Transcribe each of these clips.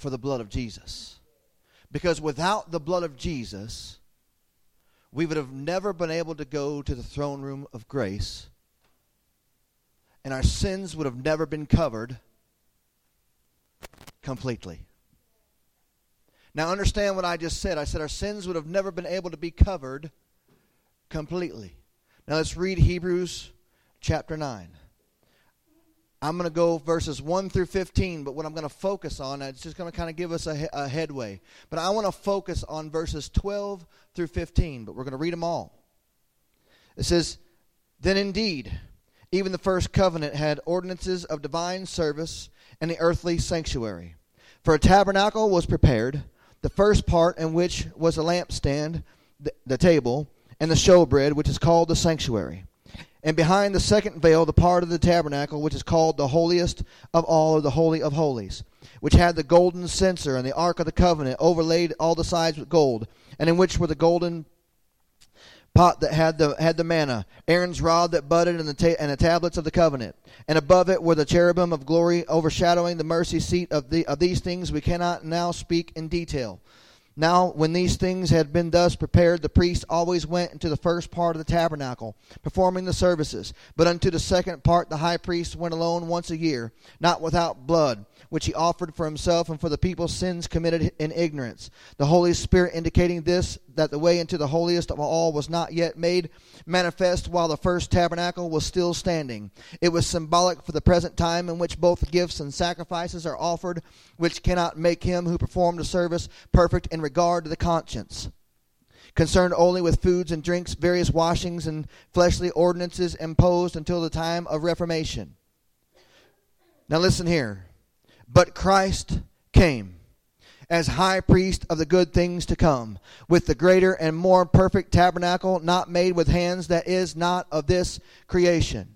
for the blood of Jesus. Because without the blood of Jesus, we would have never been able to go to the throne room of grace, and our sins would have never been covered completely. Now, understand what I just said. I said our sins would have never been able to be covered completely. Now, let's read Hebrews chapter 9. I'm going to go verses 1 through 15, but what I'm going to focus on, uh, it's just going to kind of give us a, a headway. But I want to focus on verses 12 through 15, but we're going to read them all. It says, Then indeed, even the first covenant had ordinances of divine service and the earthly sanctuary. For a tabernacle was prepared, the first part in which was a lampstand, the, the table, and the showbread, which is called the sanctuary and behind the second veil the part of the tabernacle which is called the holiest of all or the holy of holies which had the golden censer and the ark of the covenant overlaid all the sides with gold and in which were the golden pot that had the had the manna aaron's rod that budded and the ta- and the tablets of the covenant. And above it were the cherubim of glory overshadowing the mercy seat of the of these things. We cannot now speak in detail now, when these things had been thus prepared, the priest always went into the first part of the tabernacle, performing the services. But unto the second part the high priest went alone once a year, not without blood, which he offered for himself and for the people's sins committed in ignorance. The Holy Spirit indicating this, that the way into the holiest of all was not yet made manifest while the first tabernacle was still standing. It was symbolic for the present time in which both gifts and sacrifices are offered, which cannot make him who performed the service perfect in regard to the conscience. Concerned only with foods and drinks, various washings and fleshly ordinances imposed until the time of Reformation. Now listen here. But Christ came as high priest of the good things to come, with the greater and more perfect tabernacle, not made with hands, that is not of this creation.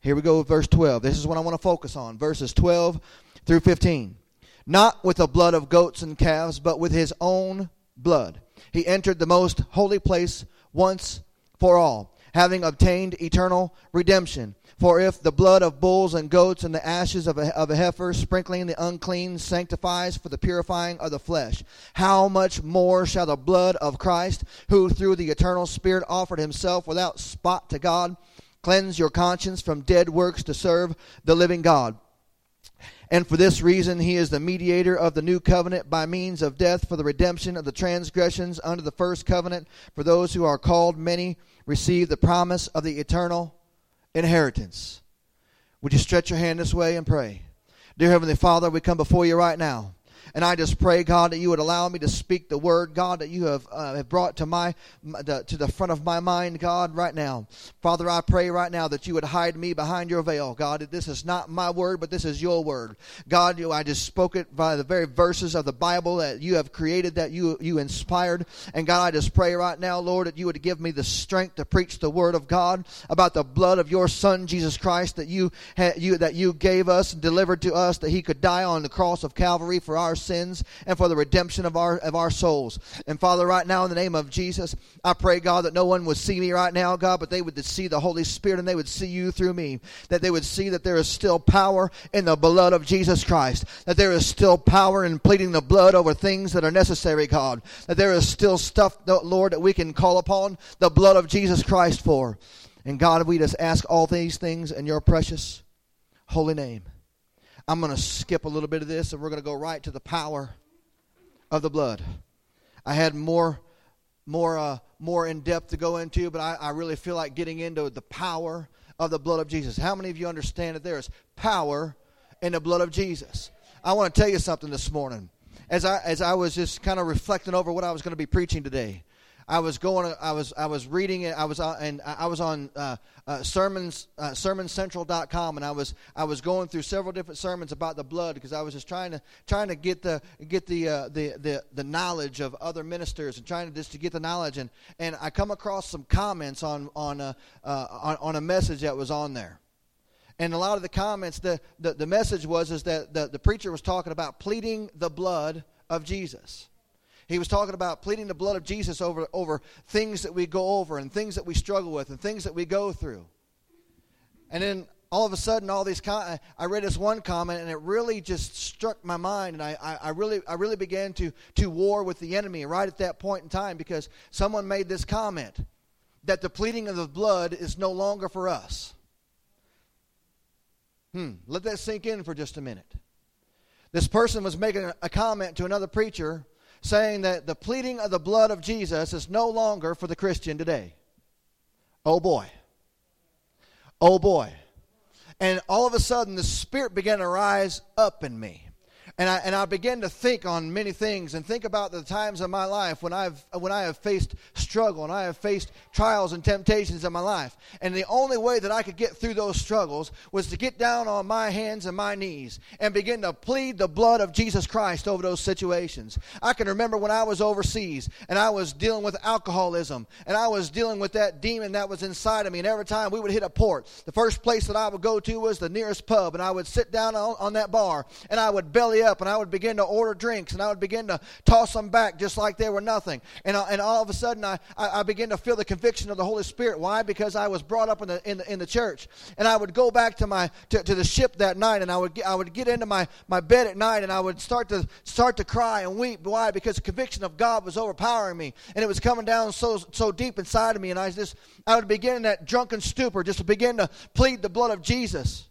Here we go with verse 12. This is what I want to focus on verses 12 through 15. Not with the blood of goats and calves, but with his own blood. He entered the most holy place once for all, having obtained eternal redemption. For if the blood of bulls and goats and the ashes of a, of a heifer sprinkling the unclean sanctifies for the purifying of the flesh, how much more shall the blood of Christ, who through the eternal Spirit offered himself without spot to God, cleanse your conscience from dead works to serve the living God? And for this reason, he is the mediator of the new covenant by means of death for the redemption of the transgressions under the first covenant. For those who are called, many receive the promise of the eternal inheritance. Would you stretch your hand this way and pray? Dear Heavenly Father, we come before you right now. And I just pray, God, that you would allow me to speak the word, God, that you have, uh, have brought to my the, to the front of my mind, God, right now. Father, I pray right now that you would hide me behind your veil, God. That this is not my word, but this is your word, God. You, I just spoke it by the very verses of the Bible that you have created, that you you inspired. And God, I just pray right now, Lord, that you would give me the strength to preach the word of God about the blood of your Son Jesus Christ that you you that you gave us and delivered to us, that He could die on the cross of Calvary for our sins and for the redemption of our of our souls. And Father, right now in the name of Jesus, I pray God that no one would see me right now, God, but they would see the Holy Spirit and they would see you through me. That they would see that there is still power in the blood of Jesus Christ. That there is still power in pleading the blood over things that are necessary, God. That there is still stuff, Lord, that we can call upon the blood of Jesus Christ for. And God, we just ask all these things in your precious holy name. I'm going to skip a little bit of this and we're going to go right to the power of the blood. I had more more uh, more in depth to go into, but I, I really feel like getting into the power of the blood of Jesus. How many of you understand that there is power in the blood of Jesus? I want to tell you something this morning. As I as I was just kind of reflecting over what I was going to be preaching today, I was going. I was. I was reading it. I was. Uh, and I was on uh, uh, sermons uh, sermoncentral.com, and I was. I was going through several different sermons about the blood because I was just trying to trying to get the get the uh, the the the knowledge of other ministers and trying to just to get the knowledge. And and I come across some comments on on uh, uh, on, on a message that was on there and a lot of the comments the, the, the, message was is that the, the preacher was talking about pleading the blood of jesus he was talking about pleading the blood of Jesus over, over things that we go over and things that we struggle with and things that we go through. And then all of a sudden, all these com- I read this one comment, and it really just struck my mind, and I, I, I really I really began to to war with the enemy right at that point in time because someone made this comment that the pleading of the blood is no longer for us. Hmm, let that sink in for just a minute. This person was making a comment to another preacher saying that the pleading of the blood of Jesus is no longer for the Christian today. Oh boy. Oh boy. And all of a sudden, the Spirit began to rise up in me and I, and I began to think on many things and think about the times of my life when I've when I have faced struggle and I have faced trials and temptations in my life. And the only way that I could get through those struggles was to get down on my hands and my knees and begin to plead the blood of Jesus Christ over those situations. I can remember when I was overseas and I was dealing with alcoholism and I was dealing with that demon that was inside of me. And every time we would hit a port, the first place that I would go to was the nearest pub and I would sit down on, on that bar and I would belly up up and I would begin to order drinks and I would begin to toss them back just like they were nothing. And, I, and all of a sudden I, I, I began to feel the conviction of the Holy Spirit. Why? Because I was brought up in the, in the, in the church. And I would go back to, my, to, to the ship that night and I would, get, I would get into my, my bed at night and I would start to, start to cry and weep. Why? Because the conviction of God was overpowering me and it was coming down so, so deep inside of me. And I just, I would begin in that drunken stupor just to begin to plead the blood of Jesus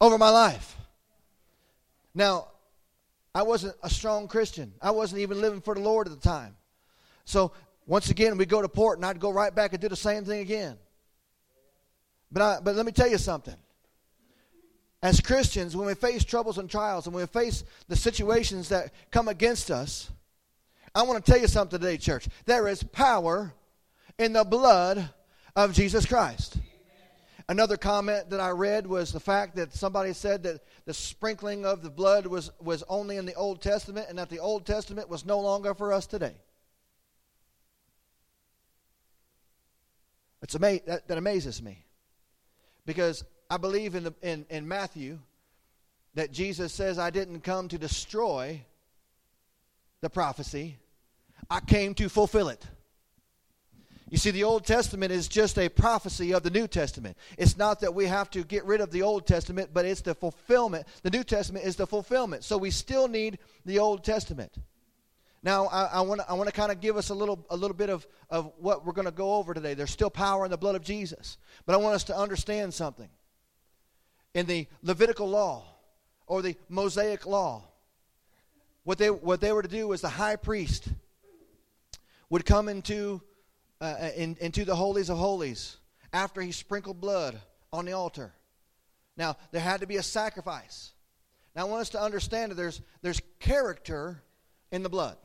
over my life. Now, I wasn't a strong Christian. I wasn't even living for the Lord at the time. So once again, we go to port, and I'd go right back and do the same thing again. But I, but let me tell you something. As Christians, when we face troubles and trials, and when we face the situations that come against us, I want to tell you something today, church. There is power in the blood of Jesus Christ. Another comment that I read was the fact that somebody said that the sprinkling of the blood was, was only in the Old Testament and that the Old Testament was no longer for us today. It's ama- that, that amazes me. Because I believe in, the, in, in Matthew that Jesus says, I didn't come to destroy the prophecy, I came to fulfill it. You see, the Old Testament is just a prophecy of the New Testament. It's not that we have to get rid of the Old Testament, but it's the fulfillment. The New Testament is the fulfillment. So we still need the Old Testament. Now, I, want to kind of give us a little a little bit of, of what we're going to go over today. There's still power in the blood of Jesus, but I want us to understand something. In the Levitical law or the Mosaic law, what they what they were to do was the high priest would come into uh, uh, in, into the holies of holies after he sprinkled blood on the altar. Now, there had to be a sacrifice. Now, I want us to understand that there's, there's character in the blood.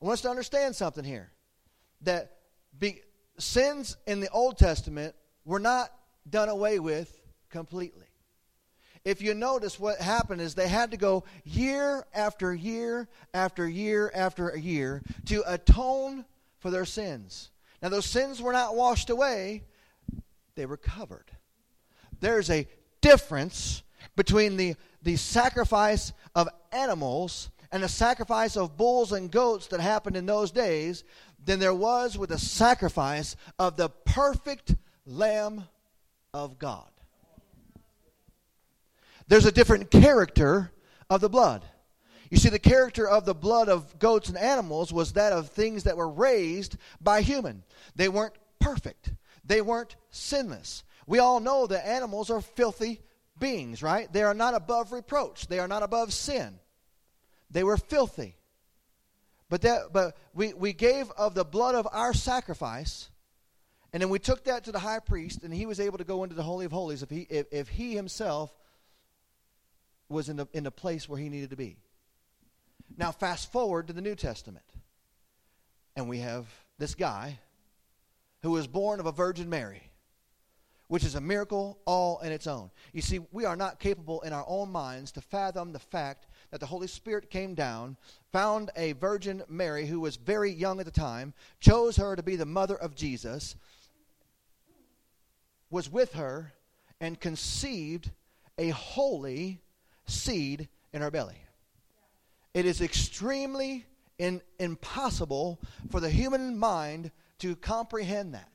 I want us to understand something here that be, sins in the Old Testament were not done away with completely. If you notice, what happened is they had to go year after year after year after year to atone for their sins. Now, those sins were not washed away, they were covered. There's a difference between the, the sacrifice of animals and the sacrifice of bulls and goats that happened in those days than there was with the sacrifice of the perfect Lamb of God. There's a different character of the blood. You see, the character of the blood of goats and animals was that of things that were raised by human. They weren't perfect, they weren't sinless. We all know that animals are filthy beings, right? They are not above reproach, they are not above sin. They were filthy. But, that, but we, we gave of the blood of our sacrifice, and then we took that to the high priest, and he was able to go into the Holy of Holies if he, if, if he himself was in the, in the place where he needed to be. Now, fast forward to the New Testament. And we have this guy who was born of a Virgin Mary, which is a miracle all in its own. You see, we are not capable in our own minds to fathom the fact that the Holy Spirit came down, found a Virgin Mary who was very young at the time, chose her to be the mother of Jesus, was with her, and conceived a holy seed in her belly. It is extremely in, impossible for the human mind to comprehend that.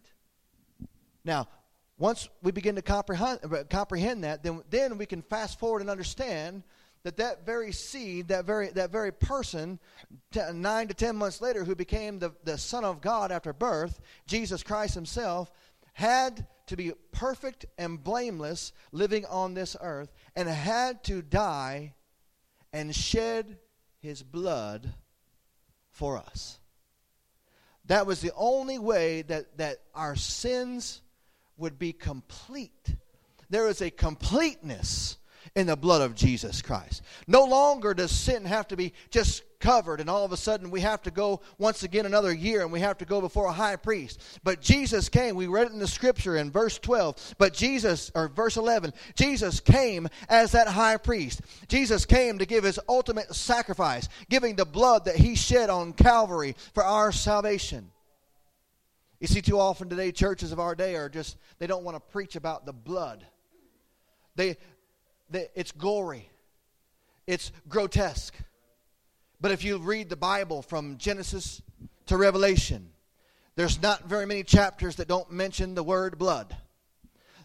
Now, once we begin to comprehend, uh, comprehend that, then, then we can fast forward and understand that that very seed, that very, that very person, t- nine to ten months later, who became the, the Son of God after birth, Jesus Christ Himself, had to be perfect and blameless living on this earth and had to die and shed His blood for us. That was the only way that, that our sins would be complete. There is a completeness in the blood of Jesus Christ. No longer does sin have to be just covered and all of a sudden we have to go once again another year and we have to go before a high priest. But Jesus came, we read it in the scripture in verse 12, but Jesus, or verse 11, Jesus came as that high priest. Jesus came to give his ultimate sacrifice, giving the blood that he shed on Calvary for our salvation. You see, too often today, churches of our day are just, they don't want to preach about the blood. They, they, it's gory, it's grotesque. But if you read the Bible from Genesis to Revelation, there's not very many chapters that don't mention the word blood.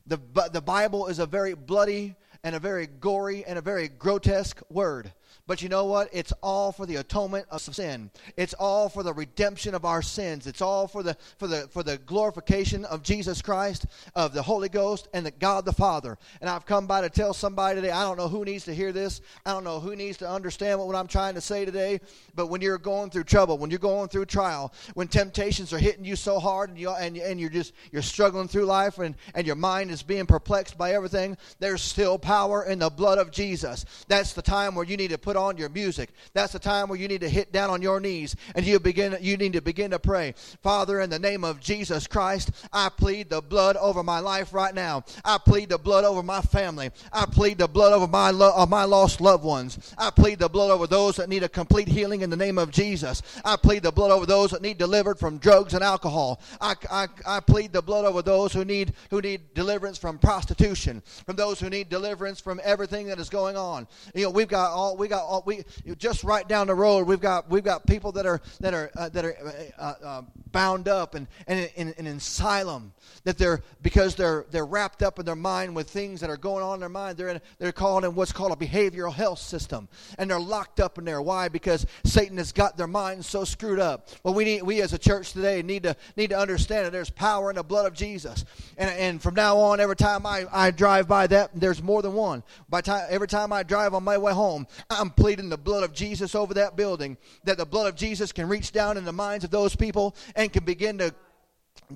The, the Bible is a very bloody and a very gory and a very grotesque word. But you know what? It's all for the atonement of sin. It's all for the redemption of our sins. It's all for the for the for the glorification of Jesus Christ, of the Holy Ghost, and the God the Father. And I've come by to tell somebody today. I don't know who needs to hear this. I don't know who needs to understand what, what I'm trying to say today. But when you're going through trouble, when you're going through trial, when temptations are hitting you so hard, and you and, and you're just you're struggling through life, and and your mind is being perplexed by everything, there's still power in the blood of Jesus. That's the time where you need to put on your music. That's the time where you need to hit down on your knees and you begin you need to begin to pray. Father, in the name of Jesus Christ, I plead the blood over my life right now. I plead the blood over my family. I plead the blood over my lo- of my lost loved ones. I plead the blood over those that need a complete healing in the name of Jesus. I plead the blood over those that need delivered from drugs and alcohol. I, I, I plead the blood over those who need who need deliverance from prostitution, from those who need deliverance from everything that is going on. You know, we've got all we got all, we just right down the road we've got we've got people that are that are uh, that are uh, uh, bound up and and in, in, in asylum that they're because they're they're wrapped up in their mind with things that are going on in their mind they're in, they're called in what's called a behavioral health system. And they're locked up in there. Why? Because Satan has got their minds so screwed up. Well we need we as a church today need to need to understand that there's power in the blood of Jesus. And and from now on every time I, I drive by that there's more than one. By time every time I drive on my way home I'm pleading the blood of Jesus over that building, that the blood of Jesus can reach down in the minds of those people and can begin to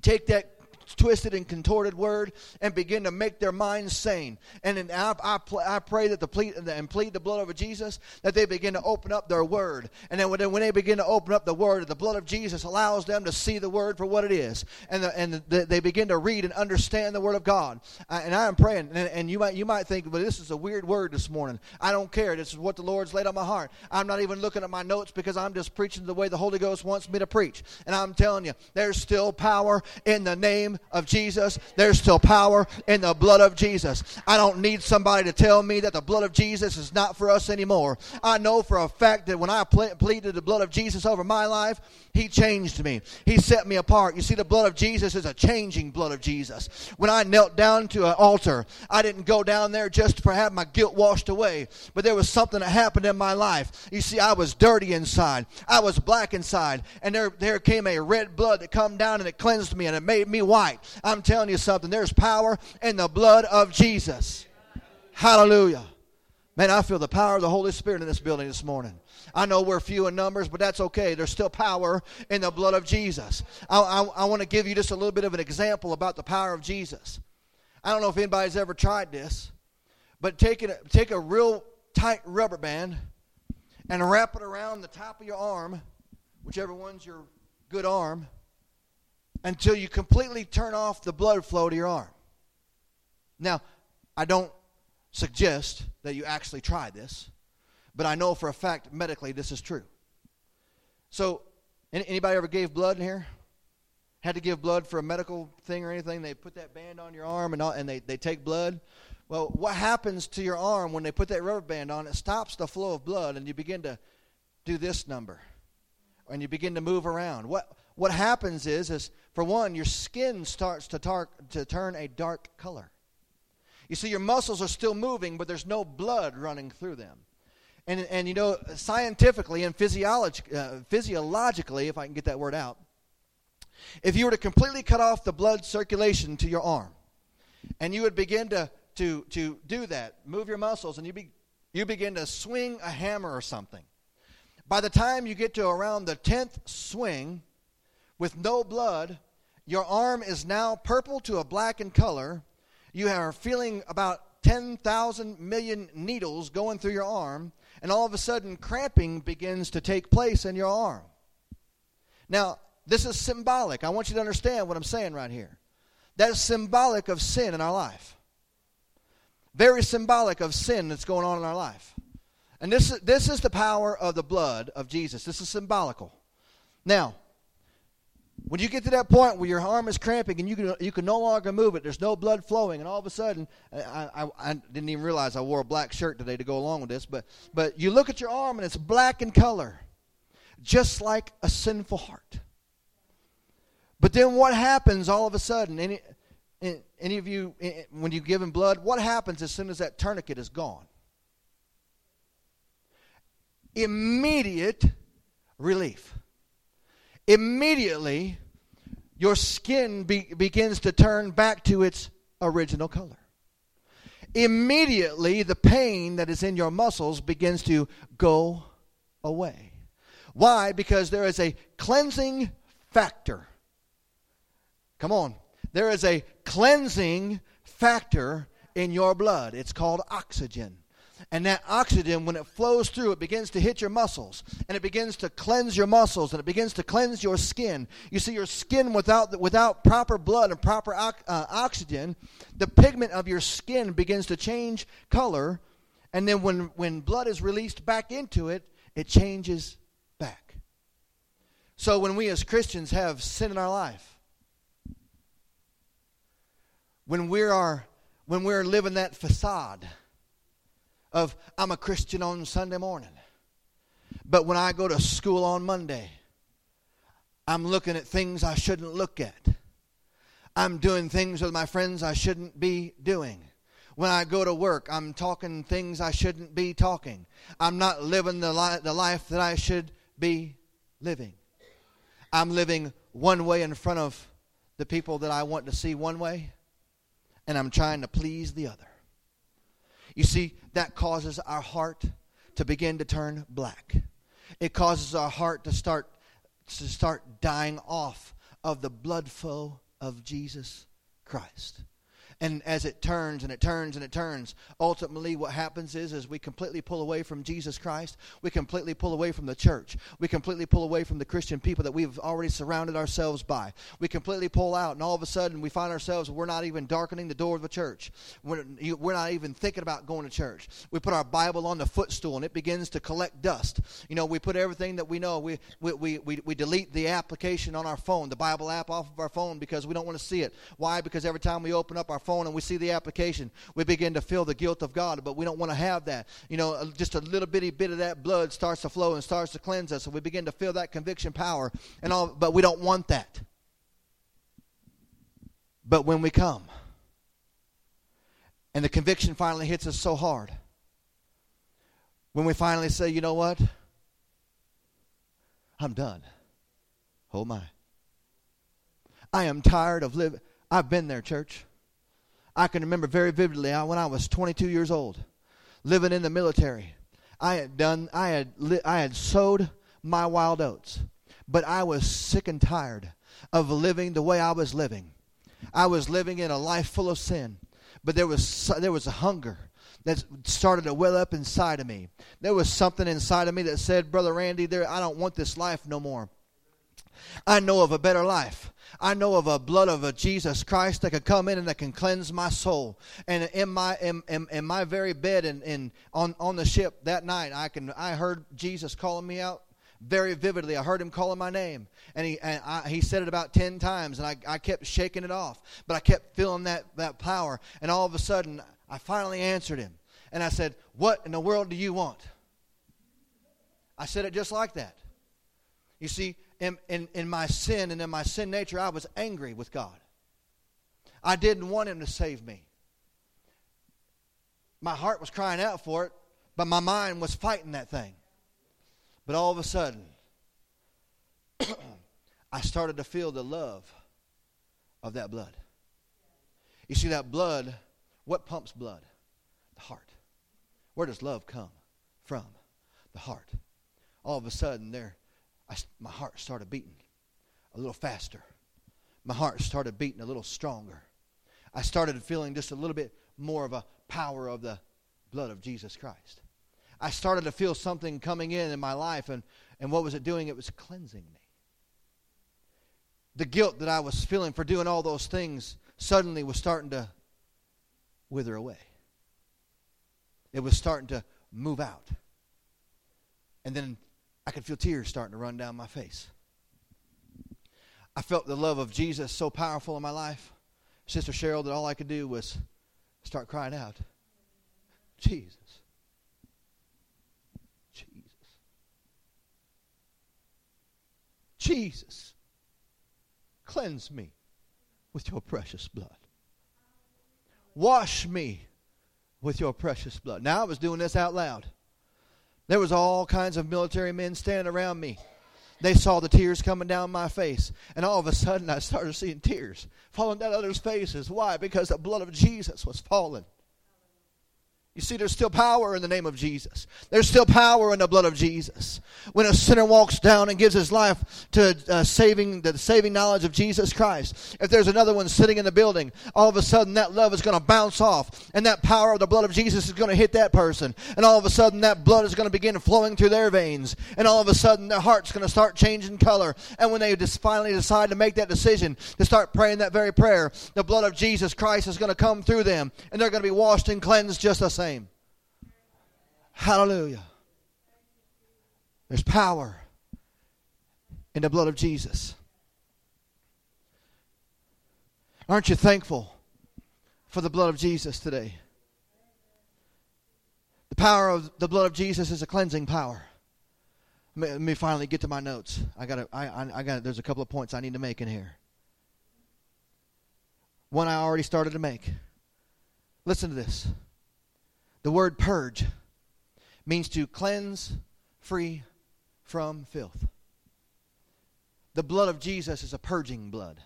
take that twisted and contorted word and begin to make their minds sane. And I, I, I pray that the plead and plead the blood of Jesus that they begin to open up their word. And then when they, when they begin to open up the word, the blood of Jesus allows them to see the word for what it is, and the, and the, they begin to read and understand the word of God. And I am praying, and, and you might you might think, well, this is a weird word this morning. I don't care. This is what the Lord's laid on my heart. I'm not even looking at my notes because I'm just preaching the way the Holy Ghost wants me to preach. And I'm telling you, there's still power in the name of Jesus, there's still power in the blood of Jesus. I don't need somebody to tell me that the blood of Jesus is not for us anymore. I know for a fact that when I pleaded the blood of Jesus over my life, He changed me. He set me apart. You see, the blood of Jesus is a changing blood of Jesus. When I knelt down to an altar, I didn't go down there just to have my guilt washed away, but there was something that happened in my life. You see, I was dirty inside. I was black inside, and there, there came a red blood that come down and it cleansed me and it made me white. I'm telling you something. There's power in the blood of Jesus. Hallelujah. Man, I feel the power of the Holy Spirit in this building this morning. I know we're few in numbers, but that's okay. There's still power in the blood of Jesus. I, I, I want to give you just a little bit of an example about the power of Jesus. I don't know if anybody's ever tried this, but take, it, take a real tight rubber band and wrap it around the top of your arm, whichever one's your good arm, until you completely turn off the blood flow to your arm. Now, I don't suggest that you actually try this, but I know for a fact medically this is true. So, anybody ever gave blood in here? Had to give blood for a medical thing or anything? They put that band on your arm and, all, and they, they take blood. Well, what happens to your arm when they put that rubber band on? It stops the flow of blood and you begin to do this number. And you begin to move around. What, what happens is, is for one, your skin starts to, tar- to turn a dark color. You see, your muscles are still moving, but there's no blood running through them. And, and you know, scientifically and uh, physiologically, if I can get that word out, if you were to completely cut off the blood circulation to your arm, and you would begin to, to, to do that, move your muscles, and you, be, you begin to swing a hammer or something, by the time you get to around the 10th swing with no blood, your arm is now purple to a black in color. You are feeling about 10,000 million needles going through your arm, and all of a sudden, cramping begins to take place in your arm. Now, this is symbolic. I want you to understand what I'm saying right here. That is symbolic of sin in our life. Very symbolic of sin that's going on in our life. And this is, this is the power of the blood of Jesus. This is symbolical. Now, when you get to that point where your arm is cramping and you can, you can no longer move it, there's no blood flowing, and all of a sudden, I, I, I, didn't even realize I wore a black shirt today to go along with this, but, but you look at your arm and it's black in color, just like a sinful heart. But then what happens all of a sudden? Any, any of you, eh, eh, when you give him blood, what happens as soon as that tourniquet is gone? Immediate relief immediately your skin be, begins to turn back to its original color. Immediately, the pain that is in your muscles begins to go away. Why? Because there is a cleansing factor. Come on. There is a cleansing factor in your blood. It's called oxygen. And that oxygen, when it flows through, it begins to hit your muscles. And it begins to cleanse your muscles. And it begins to cleanse your skin. You see, your skin without, without proper blood and proper uh, oxygen, the pigment of your skin begins to change color. And then when, when blood is released back into it, it changes back. So when we as Christians have sin in our life, when we are when we're living that facade, of I'm a Christian on Sunday morning. But when I go to school on Monday, I'm looking at things I shouldn't look at. I'm doing things with my friends I shouldn't be doing. When I go to work, I'm talking things I shouldn't be talking. I'm not living the, li- the life that I should be living. I'm living one way in front of the people that I want to see one way, and I'm trying to please the other. You see, that causes our heart to begin to turn black. It causes our heart to start to start dying off of the blood flow of Jesus Christ. And as it turns and it turns and it turns, ultimately what happens is is we completely pull away from Jesus Christ. We completely pull away from the church. We completely pull away from the Christian people that we've already surrounded ourselves by. We completely pull out, and all of a sudden we find ourselves we're not even darkening the door of the church. We're, we're not even thinking about going to church. We put our Bible on the footstool, and it begins to collect dust. You know, we put everything that we know. We we, we, we, we delete the application on our phone, the Bible app off of our phone because we don't want to see it. Why? Because every time we open up our phone and we see the application, we begin to feel the guilt of God, but we don't want to have that. You know, just a little bitty bit of that blood starts to flow and starts to cleanse us, and we begin to feel that conviction power, and all, but we don't want that. But when we come, and the conviction finally hits us so hard, when we finally say, you know what? I'm done. Oh my. I am tired of living. I've been there, church. I can remember very vividly uh, when I was 22 years old, living in the military. I had done, I had, li- I had sowed my wild oats, but I was sick and tired of living the way I was living. I was living in a life full of sin, but there was there was a hunger that started to well up inside of me. There was something inside of me that said, "Brother Randy, there I don't want this life no more. I know of a better life. I know of a blood of a Jesus Christ that can come in and that can cleanse my soul. And in my in, in, in my very bed and in, on on the ship that night, I can I heard Jesus calling me out very vividly. I heard him calling my name, and he and I, he said it about ten times, and I, I kept shaking it off, but I kept feeling that that power. And all of a sudden, I finally answered him, and I said, "What in the world do you want?" I said it just like that. You see, in, in, in my sin and in my sin nature, I was angry with God. I didn't want Him to save me. My heart was crying out for it, but my mind was fighting that thing. But all of a sudden, I started to feel the love of that blood. You see, that blood, what pumps blood? The heart. Where does love come from? The heart. All of a sudden, there, I, my heart started beating a little faster. My heart started beating a little stronger. I started feeling just a little bit more of a power of the blood of Jesus Christ. I started to feel something coming in in my life, and, and what was it doing? It was cleansing me. The guilt that I was feeling for doing all those things suddenly was starting to wither away. It was starting to move out. And then I could feel tears starting to run down my face. I felt the love of Jesus so powerful in my life, Sister Cheryl, that all I could do was start crying out, Jesus. Jesus, Jesus. cleanse me with your precious blood. Wash me with your precious blood. Now I was doing this out loud. There was all kinds of military men standing around me. They saw the tears coming down my face, and all of a sudden I started seeing tears falling down others' faces. Why? Because the blood of Jesus was falling. You see, there's still power in the name of Jesus. There's still power in the blood of Jesus. When a sinner walks down and gives his life to uh, saving the saving knowledge of Jesus Christ, if there's another one sitting in the building, all of a sudden that love is going to bounce off, and that power of the blood of Jesus is going to hit that person, and all of a sudden that blood is going to begin flowing through their veins, and all of a sudden their heart's going to start changing color. And when they just finally decide to make that decision to start praying that very prayer, the blood of Jesus Christ is going to come through them, and they're going to be washed and cleansed just the same same. Hallelujah. There's power in the blood of Jesus. Aren't you thankful for the blood of Jesus today? The power of the blood of Jesus is a cleansing power. Let me finally get to my notes. I got I, I got there's a couple of points I need to make in here. One I already started to make. Listen to this. The word purge means to cleanse free from filth. The blood of Jesus is a purging blood.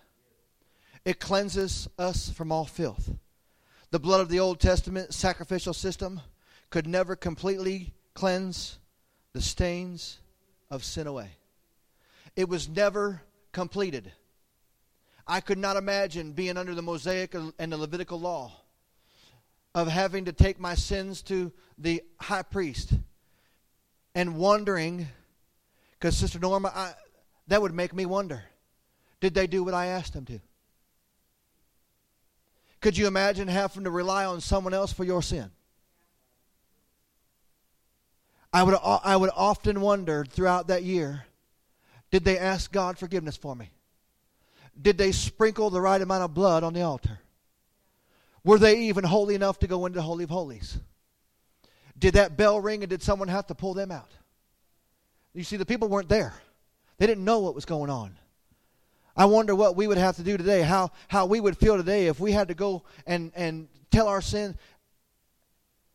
It cleanses us from all filth. The blood of the Old Testament sacrificial system could never completely cleanse the stains of sin away. It was never completed. I could not imagine being under the Mosaic and the Levitical law of having to take my sins to the high priest and wondering, because Sister Norma, I, that would make me wonder did they do what I asked them to? Could you imagine having to rely on someone else for your sin? I would, I would often wonder throughout that year did they ask God forgiveness for me? Did they sprinkle the right amount of blood on the altar? Were they even holy enough to go into the Holy of Holies? Did that bell ring and did someone have to pull them out? You see, the people weren't there. They didn't know what was going on. I wonder what we would have to do today, how, how we would feel today if we had to go and, and tell our sin.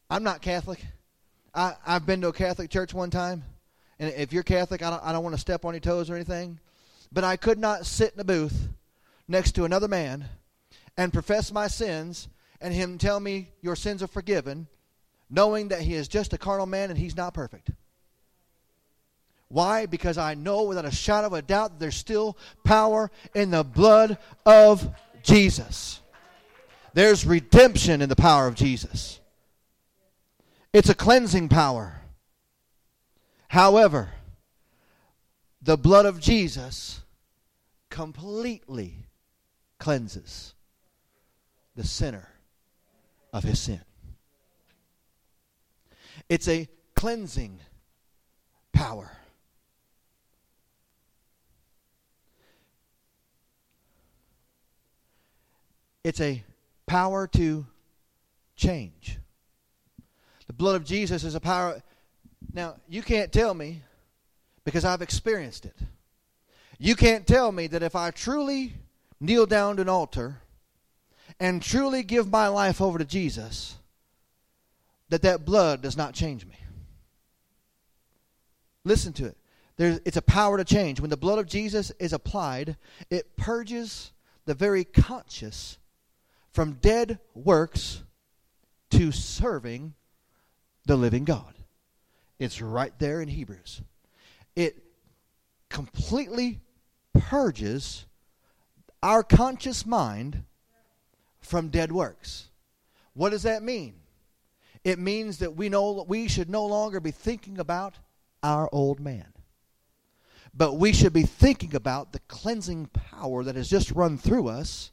I'm not Catholic. I, I've been to a Catholic church one time. And if you're Catholic, I don't, I don't want to step on your toes or anything. But I could not sit in a booth next to another man and profess my sins and him tell me your sins are forgiven, knowing that he is just a carnal man and he's not perfect. Why? Because I know without a shadow of a doubt that there's still power in the blood of Jesus. There's redemption in the power of Jesus. It's a cleansing power. However, the blood of Jesus completely cleanses the sinner of his sin. It's a cleansing power. It's a power to change. The blood of Jesus is a power. Now, you can't tell me because I've experienced it. You can't tell me that if I truly kneel down to an altar and truly give my life over to Jesus, that that blood does not change me. Listen to it. There's, it's a power to change. When the blood of Jesus is applied, it purges the very conscious from dead works to serving the living God. It's right there in Hebrews. It completely purges our conscious mind from dead works. What does that mean? It means that we know we should no longer be thinking about our old man. But we should be thinking about the cleansing power that has just run through us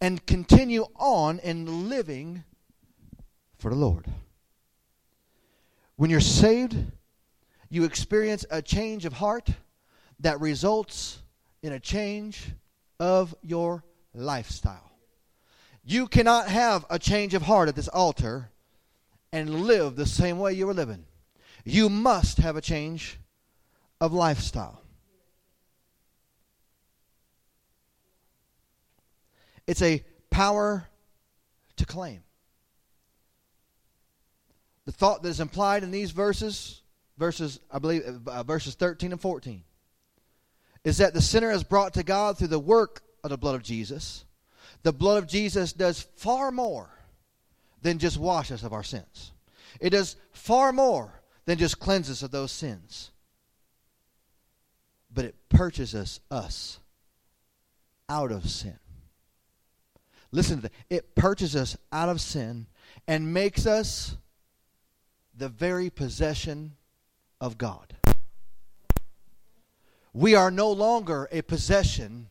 and continue on in living for the Lord. When you're saved, you experience a change of heart that results in a change of your lifestyle. You cannot have a change of heart at this altar and live the same way you were living. You must have a change of lifestyle. It's a power to claim. The thought that is implied in these verses, verses I believe uh, verses 13 and 14, is that the sinner is brought to God through the work of the blood of Jesus. The blood of Jesus does far more than just wash us of our sins. It does far more than just cleanse us of those sins. But it purchases us out of sin. Listen to that. It purchases us out of sin and makes us the very possession of God. We are no longer a possession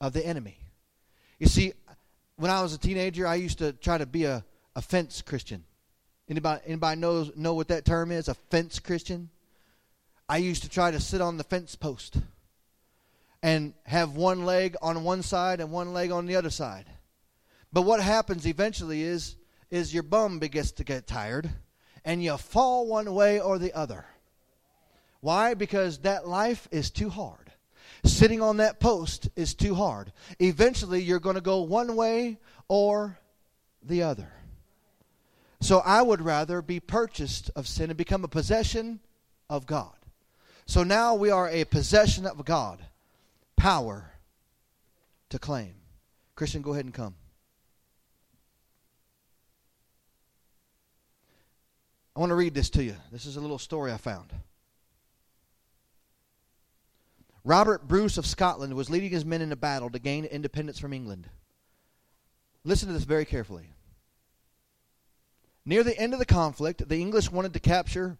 of the enemy. You see, when I was a teenager, I used to try to be a, a fence Christian. Anybody, anybody knows know what that term is? A fence Christian? I used to try to sit on the fence post and have one leg on one side and one leg on the other side. But what happens eventually is is your bum begins to get tired and you fall one way or the other. Why? Because that life is too hard. Sitting on that post is too hard. Eventually, you're going to go one way or the other. So I would rather be purchased of sin and become a possession of God. So now we are a possession of God. Power to claim. Christian, go ahead and come. I want to read this to you. This is a little story I found. Robert Bruce of Scotland was leading his men in a battle to gain independence from England. Listen to this very carefully. Near the end of the conflict, the English wanted to capture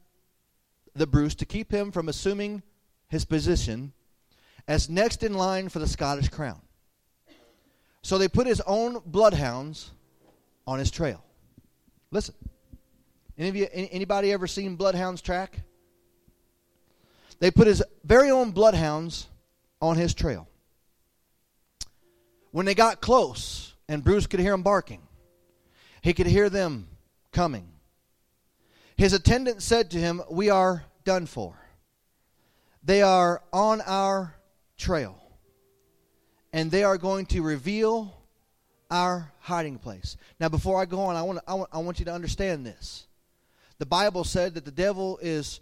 the Bruce to keep him from assuming his position as next in line for the Scottish crown. So they put his own bloodhounds on his trail. Listen. Any of you, anybody ever seen bloodhounds track? They put his very own bloodhounds on his trail. When they got close, and Bruce could hear them barking, he could hear them coming. His attendant said to him, We are done for. They are on our trail, and they are going to reveal our hiding place. Now, before I go on, I want, I want, I want you to understand this the Bible said that the devil is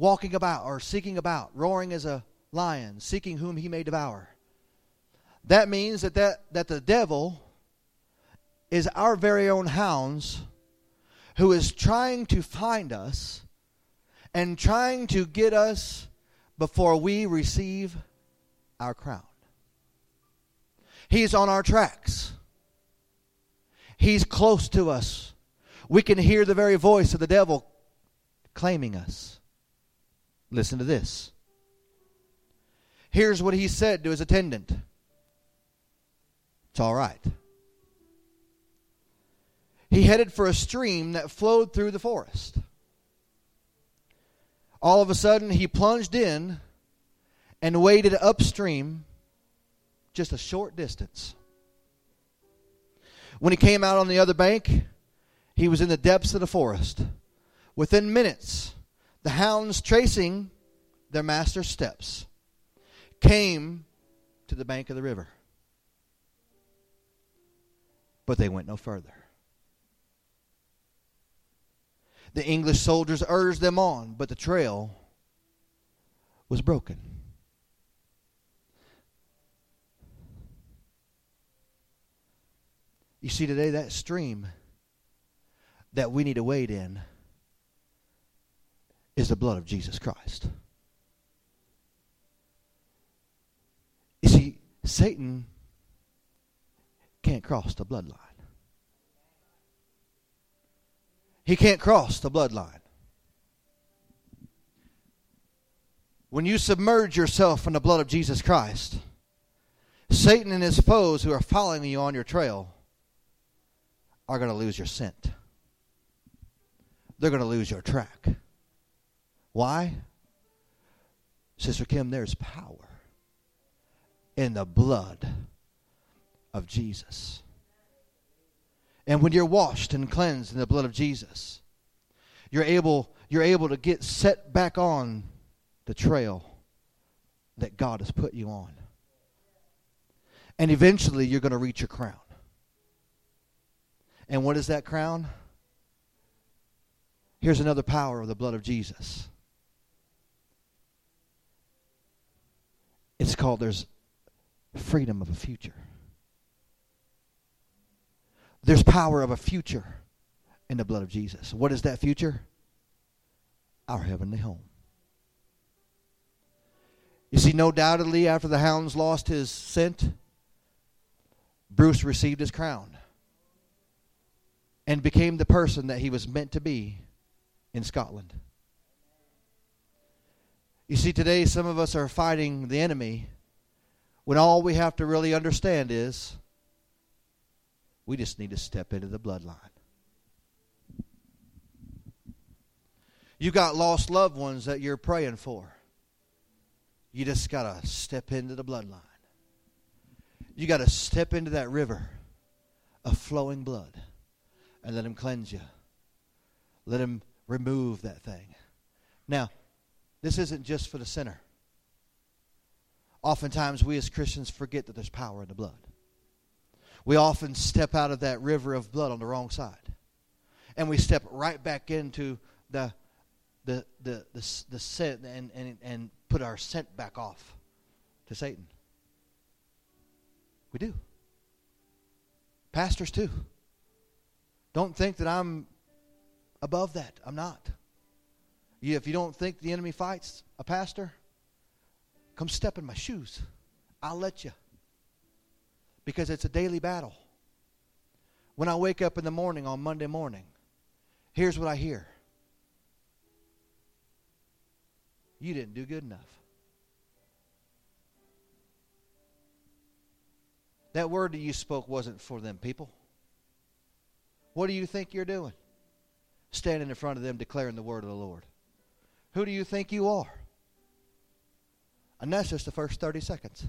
walking about or seeking about, roaring as a lion, seeking whom he may devour. That means that, that, that the devil is our very own hounds who is trying to find us and trying to get us before we receive our crown. He's on our tracks. He's close to us we can hear the very voice of the devil claiming us. Listen to this. Here's what he said to his attendant It's all right. He headed for a stream that flowed through the forest. All of a sudden, he plunged in and waded upstream just a short distance. When he came out on the other bank, he was in the depths of the forest. Within minutes, the hounds tracing their master's steps, came to the bank of the river. But they went no further. The English soldiers urged them on, but the trail was broken. You see, today that stream that we need to wade in is the blood of Jesus Christ. You see, Satan can't cross the bloodline. He can't cross the bloodline. When you submerge yourself in the blood of Jesus Christ, Satan and his foes who are following you on your trail are going to lose your scent. They're going to lose your track. Why? Sister Kim, there's power in the blood of Jesus. And when you're washed and cleansed in the blood of Jesus, you're able, you're able to get set back on the trail that God has put you on. And eventually you're going to reach your crown. And what is that crown? Here's another power of the blood of Jesus. It's called there's freedom of a future. There's power of a future in the blood of Jesus. What is that future? Our heavenly home. You see, no doubtedly, after the hounds lost his scent, Bruce received his crown and became the person that he was meant to be in Scotland. You see, today some of us are fighting the enemy when all we have to really understand is we just need to step into the bloodline. You got lost loved ones that you're praying for. You just got to step into the bloodline. You got to step into that river of flowing blood and let Him cleanse you. Let Him remove that thing. Now, this isn't just for the sinner. Oftentimes, we as Christians forget that there's power in the blood. We often step out of that river of blood on the wrong side. And we step right back into the the the the, the scent and, and and put our scent back off to Satan. We do. Pastors too. Don't think that I'm above that. I'm not. You, if you don't think the enemy fights a pastor, come step in my shoes. I'll let you. Because it's a daily battle. When I wake up in the morning on Monday morning, here's what I hear You didn't do good enough. That word that you spoke wasn't for them people. What do you think you're doing? Standing in front of them declaring the word of the Lord. Who do you think you are? And that's just the first 30 seconds.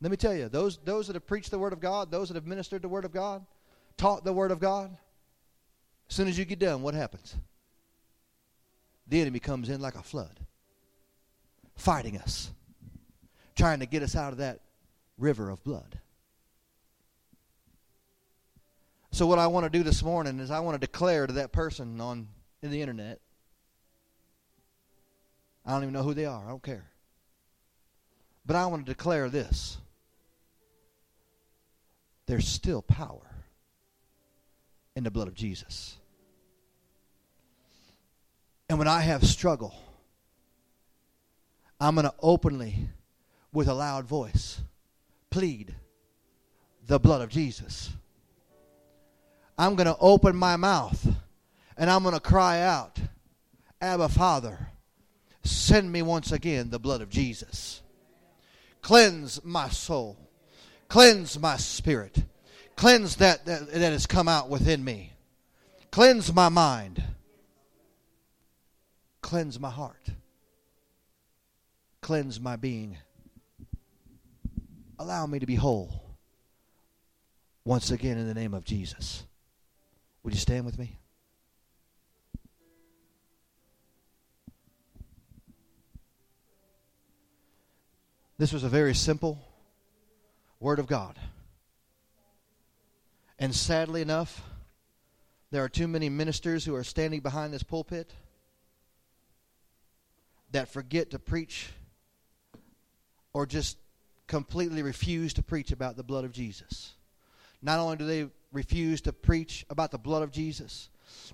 Let me tell you, those, those that have preached the Word of God, those that have ministered the Word of God, taught the Word of God, as soon as you get done, what happens? The enemy comes in like a flood, fighting us, trying to get us out of that river of blood. So what I want to do this morning is I want to declare to that person on in the internet. I don't even know who they are. I don't care. But I want to declare this. There's still power in the blood of Jesus. And when I have struggle, I'm going to openly, with a loud voice, plead the blood of Jesus. I'm going to open my mouth and I'm going to cry out, Abba, Father, send me once again the blood of Jesus. Cleanse my soul, cleanse my spirit, cleanse that, that, that has come out within me, cleanse my mind, cleanse my heart, cleanse my being. Allow me to be whole once again in the name of Jesus. Would you stand with me? This was a very simple Word of God. And sadly enough, there are too many ministers who are standing behind this pulpit that forget to preach or just completely refuse to preach about the blood of Jesus. Not only do they refuse to preach about the blood of Jesus,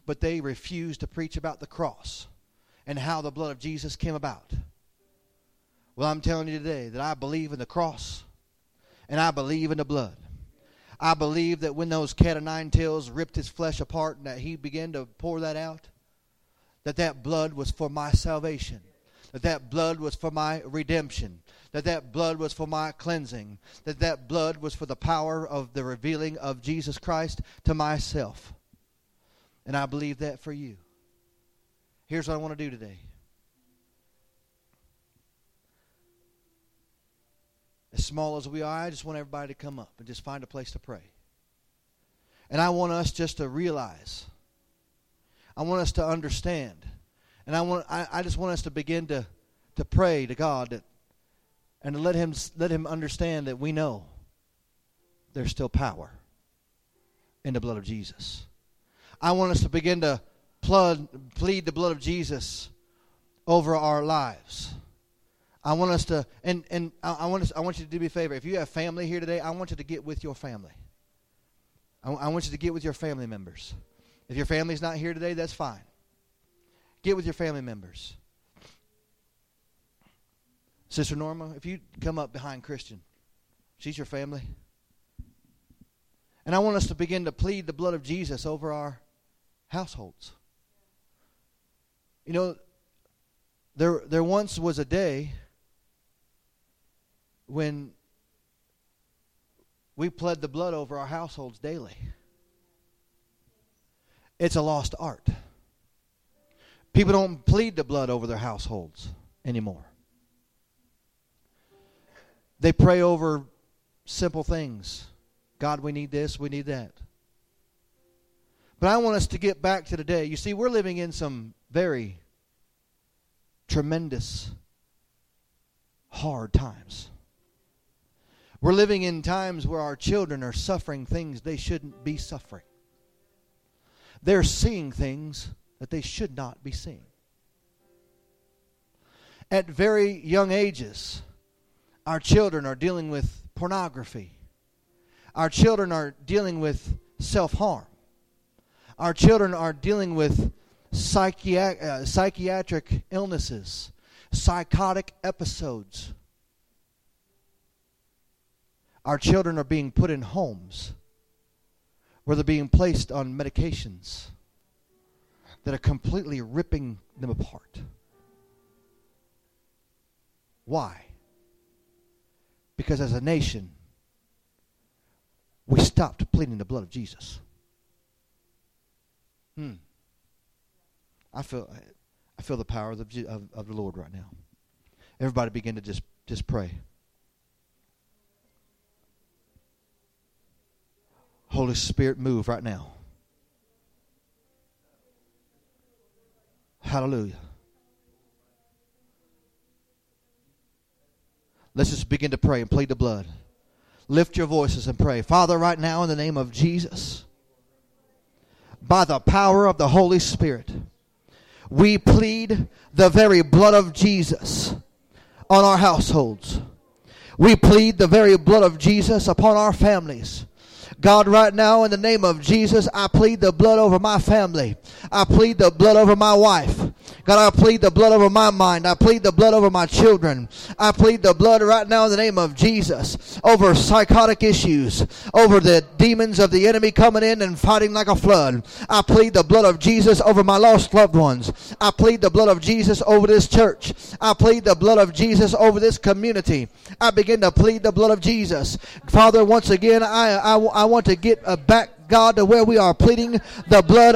but they refuse to preach about the cross and how the blood of Jesus came about. Well, I'm telling you today that I believe in the cross and I believe in the blood. I believe that when those cat o' nine tails ripped his flesh apart and that he began to pour that out, that that blood was for my salvation, that that blood was for my redemption, that that blood was for my cleansing, that that blood was for the power of the revealing of Jesus Christ to myself. And I believe that for you. Here's what I want to do today. Small as we are, I just want everybody to come up and just find a place to pray. And I want us just to realize. I want us to understand. And I want I, I just want us to begin to, to pray to God that, and to let him let him understand that we know there's still power in the blood of Jesus. I want us to begin to plead, plead the blood of Jesus over our lives. I want us to, and, and I, want us, I want you to do me a favor. If you have family here today, I want you to get with your family. I, I want you to get with your family members. If your family's not here today, that's fine. Get with your family members. Sister Norma, if you come up behind Christian, she's your family. And I want us to begin to plead the blood of Jesus over our households. You know, there there once was a day when we pled the blood over our households daily. It's a lost art. People don't plead the blood over their households anymore. They pray over simple things. God, we need this, we need that. But I want us to get back to today. You see, we're living in some very tremendous, hard times. We're living in times where our children are suffering things they shouldn't be suffering. They're seeing things that they should not be seeing. At very young ages, our children are dealing with pornography. Our children are dealing with self harm. Our children are dealing with psychiatric, uh, illnesses, psychotic episodes. Our children are being put in homes where they're being placed on medications that are completely ripping them apart. Why? Because as a nation, we stopped pleading the blood of Jesus. Hmm. I feel I feel the power of the, of, of the Lord right now. Everybody begin to just just pray. Holy Spirit, move right now. Hallelujah. Let's just begin to pray and plead the blood. Lift your voices and pray. Father, right now, in the name of Jesus, by the power of the Holy Spirit, we plead the very blood of Jesus on our households. We plead the very blood of Jesus upon our families. God, right now, in the name of Jesus, I plead the blood over my family. I plead the blood over my wife. God, I plead the blood over my mind. I plead the blood over my children. I plead the blood right now in the name of Jesus over psychotic issues, over the demons of the enemy coming in and fighting like a flood. I plead the blood of Jesus over my lost loved ones. I plead the blood of Jesus over this church. I plead the blood of Jesus over this community. I begin to plead the blood of Jesus. Father, once again, I, I, I want to get back, God, to where we are pleading the blood